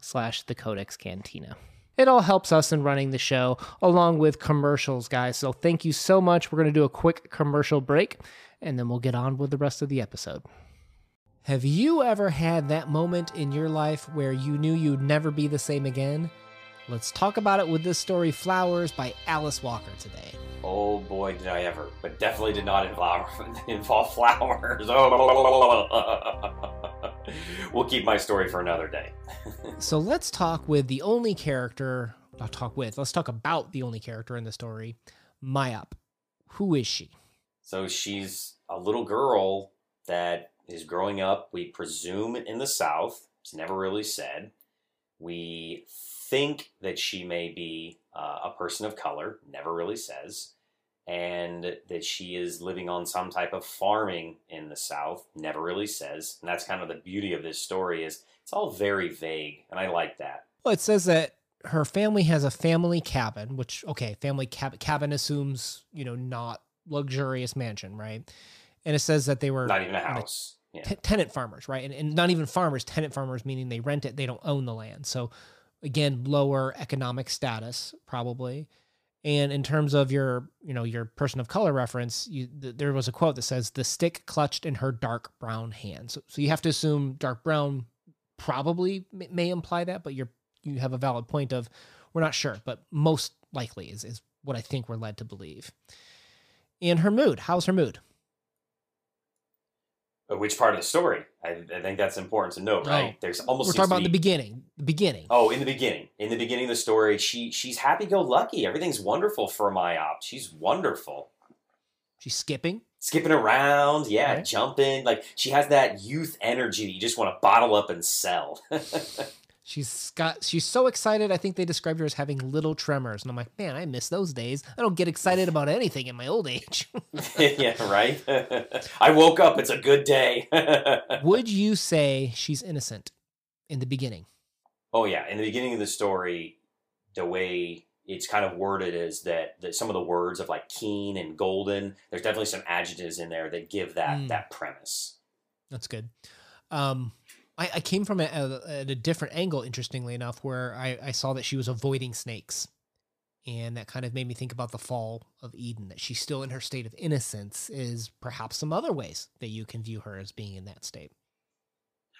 slash the codex cantina. It all helps us in running the show along with commercials guys. So thank you so much. We're going to do a quick commercial break and then we'll get on with the rest of the episode. Have you ever had that moment in your life where you knew you'd never be the same again? Let's talk about it with this story flowers by alice walker today. Oh boy, did I ever! But definitely did not involve, involve flowers. Oh. we'll keep my story for another day. so let's talk with the only character. I'll talk with. Let's talk about the only character in the story, Myop. Who is she? So she's a little girl that is growing up. We presume in the South. It's never really said. We think that she may be uh, a person of color. Never really says and that she is living on some type of farming in the south never really says. And that's kind of the beauty of this story is it's all very vague and i like that. Well it says that her family has a family cabin which okay family cab- cabin assumes you know not luxurious mansion right? And it says that they were not even a house. yeah. t- tenant farmers right? And, and not even farmers tenant farmers meaning they rent it they don't own the land. So again lower economic status probably and in terms of your, you know, your person of color reference, you, th- there was a quote that says the stick clutched in her dark brown hand. So, so you have to assume dark brown probably may, may imply that, but you're you have a valid point of we're not sure, but most likely is is what I think we're led to believe. And her mood, how's her mood? Which part of the story? I, I think that's important to note, right? Oh, There's almost we're talking about be, the beginning. The beginning. Oh, in the beginning. In the beginning of the story, she she's happy go lucky. Everything's wonderful for Myop. She's wonderful. She's skipping. Skipping around, yeah, right. jumping. Like she has that youth energy that you just want to bottle up and sell. She's got she's so excited. I think they described her as having little tremors. And I'm like, man, I miss those days. I don't get excited about anything in my old age. yeah, right? I woke up, it's a good day. Would you say she's innocent in the beginning? Oh yeah. In the beginning of the story, the way it's kind of worded is that, that some of the words of like keen and golden, there's definitely some adjectives in there that give that mm. that premise. That's good. Um, I, I came from it at a, different angle, interestingly enough, where I, I saw that she was avoiding snakes. And that kind of made me think about the fall of Eden, that she's still in her state of innocence, is perhaps some other ways that you can view her as being in that state.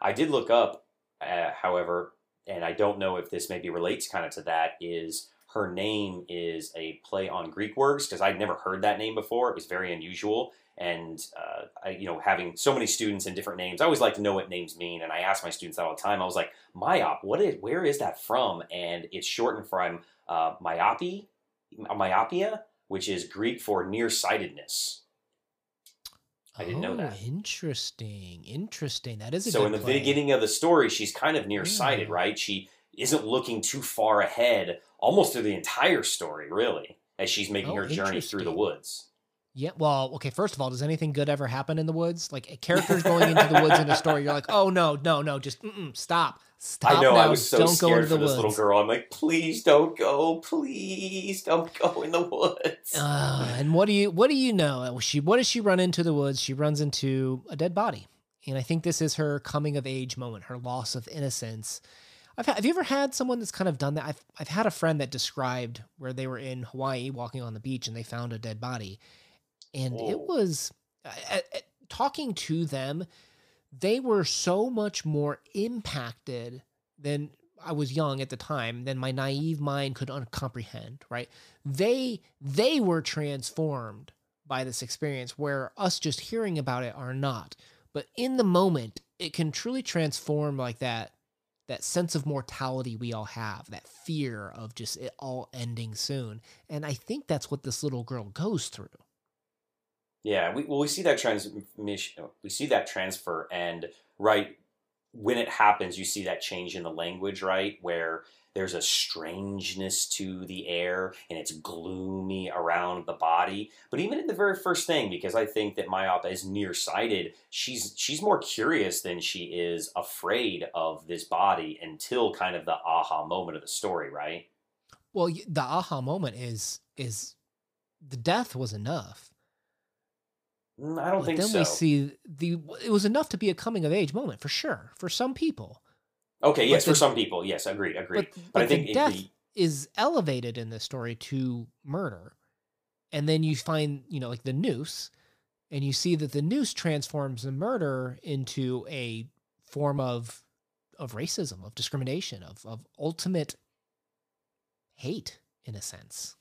I did look up, uh, however, and I don't know if this maybe relates kind of to that, is her name is a play on Greek words because I'd never heard that name before. It was very unusual and uh, I, you know having so many students and different names i always like to know what names mean and i ask my students that all the time i was like myop what is where is that from and it's shortened from uh, myopy myopia which is greek for nearsightedness I didn't oh, know that. Interesting. Interesting. That is so. in the play. beginning of the story, she's kind of nearsighted, yeah. right? She isn't looking too far ahead, almost through the entire story, really, as she's making oh, her journey through the woods. Yeah, well, okay. First of all, does anything good ever happen in the woods? Like a characters going into the woods in a story, you're like, oh no, no, no, just stop, stop. I know. Now. I was so don't scared for this woods. little girl. I'm like, please don't go, please don't go in the woods. Uh, and what do you, what do you know? She, what does she run into the woods? She runs into a dead body, and I think this is her coming of age moment, her loss of innocence. I've had, have you ever had someone that's kind of done that? I've I've had a friend that described where they were in Hawaii walking on the beach and they found a dead body and Whoa. it was uh, talking to them they were so much more impacted than I was young at the time than my naive mind could comprehend, right? They they were transformed by this experience where us just hearing about it are not. But in the moment, it can truly transform like that that sense of mortality we all have, that fear of just it all ending soon. And I think that's what this little girl goes through. Yeah, we well we see that transmission, we see that transfer, and right when it happens, you see that change in the language, right? Where there's a strangeness to the air and it's gloomy around the body. But even in the very first thing, because I think that Myop is nearsighted, she's she's more curious than she is afraid of this body until kind of the aha moment of the story, right? Well, the aha moment is is the death was enough. Mm, I don't but think then so. we see the it was enough to be a coming of age moment for sure for some people. Okay, yes, for some people, yes, agreed, agreed. But, But, but I think the death the, is elevated in this story to murder. And then you find, you know, like the noose, and you see that the noose transforms the murder into a form of of racism, of discrimination, of of ultimate hate in a sense.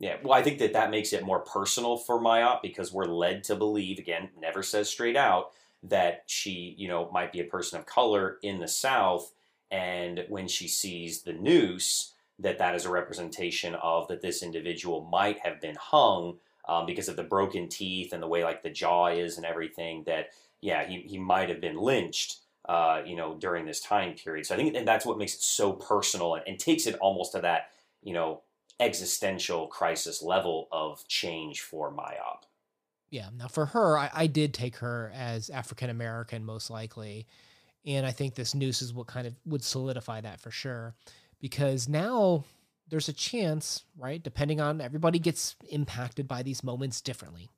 Yeah, well, I think that that makes it more personal for Myop because we're led to believe, again, never says straight out, that she, you know, might be a person of color in the South. And when she sees the noose, that that is a representation of that this individual might have been hung um, because of the broken teeth and the way like the jaw is and everything. That yeah, he he might have been lynched. Uh, you know, during this time period. So I think and that's what makes it so personal and, and takes it almost to that, you know, existential crisis level of change for Myop. Yeah. Now, for her, I, I did take her as African American, most likely. And I think this noose is what kind of would solidify that for sure. Because now there's a chance, right? Depending on everybody gets impacted by these moments differently.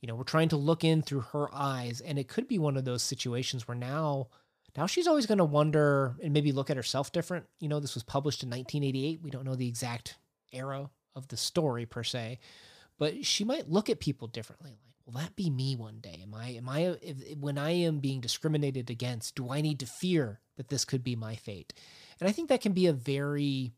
You know, we're trying to look in through her eyes, and it could be one of those situations where now. Now she's always going to wonder and maybe look at herself different. You know, this was published in 1988. We don't know the exact era of the story per se, but she might look at people differently like will that be me one day? Am i am i if, when i am being discriminated against do i need to fear that this could be my fate? And i think that can be a very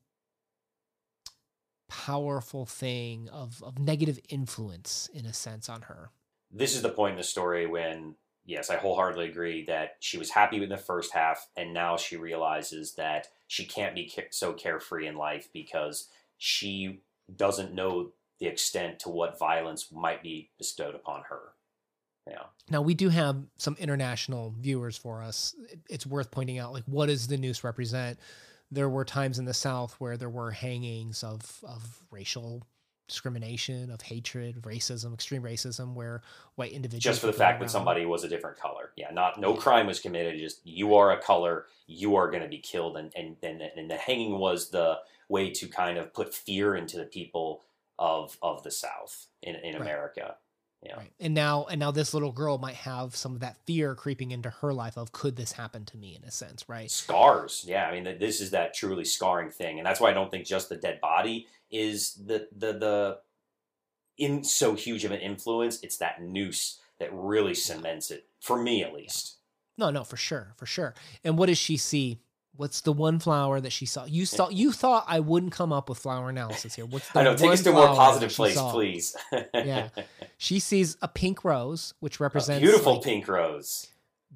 powerful thing of of negative influence in a sense on her. This is the point in the story when, yes, I wholeheartedly agree that she was happy with the first half, and now she realizes that she can't be so carefree in life because she doesn't know the extent to what violence might be bestowed upon her. Yeah. now we do have some international viewers for us it's worth pointing out like what does the noose represent there were times in the south where there were hangings of of racial discrimination of hatred of racism extreme racism where white individuals just for the fact that somebody was a different color. Yeah, not no crime was committed. Just you are a color, you are going to be killed, and and and and the hanging was the way to kind of put fear into the people of of the South in in Right. America. Yeah. Right. And now and now this little girl might have some of that fear creeping into her life of could this happen to me in a sense, right? Scars, yeah. I mean, this is that truly scarring thing, and that's why I don't think just the dead body is the the the in so huge of an influence. It's that noose that really cements it for me, at least. No, no, for sure, for sure. And what does she see? What's the one flower that she saw? You saw you thought I wouldn't come up with flower analysis here. What's the I know. Take us to a more positive place, saw? please. Yeah. She sees a pink rose, which A represents beautiful like, pink rose.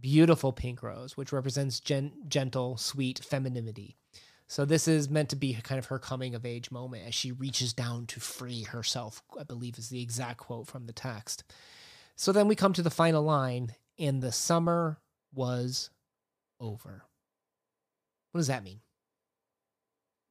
beautiful pink rose, which represents gen- gentle, sweet femininity. So this is meant to be kind of her coming of age moment as she reaches down to free herself, I believe is the exact quote from the text. So then we come to the final line, and the summer was over. What does that mean?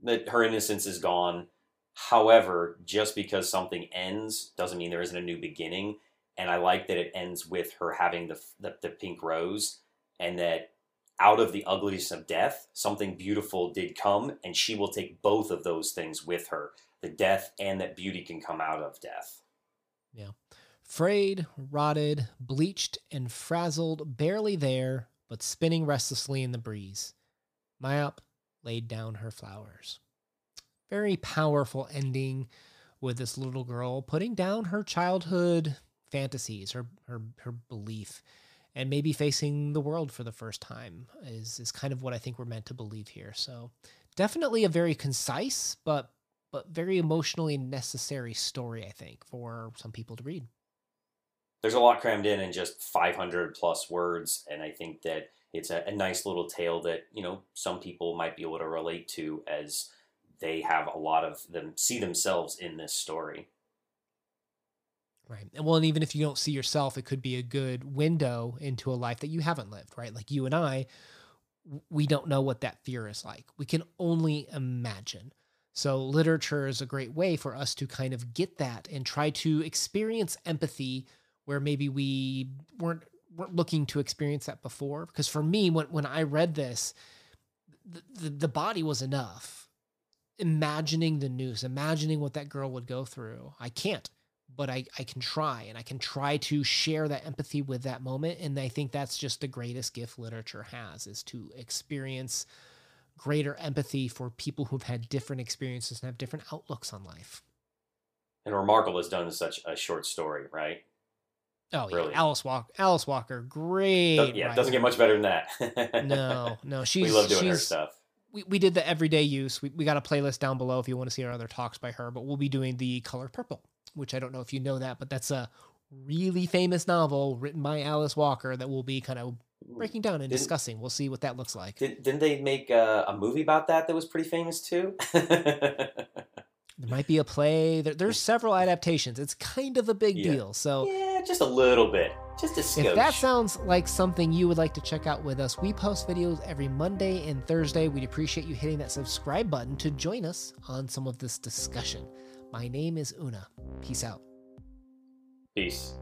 That her innocence is gone. However, just because something ends doesn't mean there isn't a new beginning. And I like that it ends with her having the the, the pink rose, and that out of the ugliness of death, something beautiful did come, and she will take both of those things with her. The death and that beauty can come out of death. Yeah. Frayed, rotted, bleached, and frazzled, barely there, but spinning restlessly in the breeze. Myop laid down her flowers. Very powerful ending with this little girl putting down her childhood fantasies, her her her belief, and maybe facing the world for the first time is is kind of what I think we're meant to believe here. So definitely a very concise but but very emotionally necessary story, I think, for some people to read. there's a lot crammed in in just 500 plus words and i think that it's a, a nice little tale that you know some people might be able to relate to as they have a lot of them see themselves in this story Right. And well, and even if you don't see yourself, it could be a good window into a life that you haven't lived, right? Like you and I, we don't know what that fear is like. We can only imagine. So, literature is a great way for us to kind of get that and try to experience empathy where maybe we weren't weren't looking to experience that before. Because for me, when when I read this, the, the, the body was enough. Imagining the news, imagining what that girl would go through. I can't, but I, I can try and I can try to share that empathy with that moment. And I think that's just the greatest gift literature has is to experience greater empathy for people who've had different experiences and have different outlooks on life. And Remarkable is done such a short story, right? Oh yeah, Alice Walker. Alice Walker, great. Does, yeah, writer. doesn't get much better than that. no, no, she's. We love doing her stuff. We, we did the everyday use. We, we got a playlist down below if you want to see our other talks by her. But we'll be doing the Color Purple, which I don't know if you know that, but that's a really famous novel written by Alice Walker that we'll be kind of breaking down and didn't, discussing. We'll see what that looks like. Did, not they make a, a, movie about that that was pretty famous too? There might be a play. There, there's several adaptations. It's kind of a big yeah. deal. So yeah, just a little bit, just a skosh. If that sounds like something you would like to check out with us, we post videos every Monday and Thursday. We'd appreciate you hitting that subscribe button to join us on some of this discussion. My name is Una. Peace out. Peace.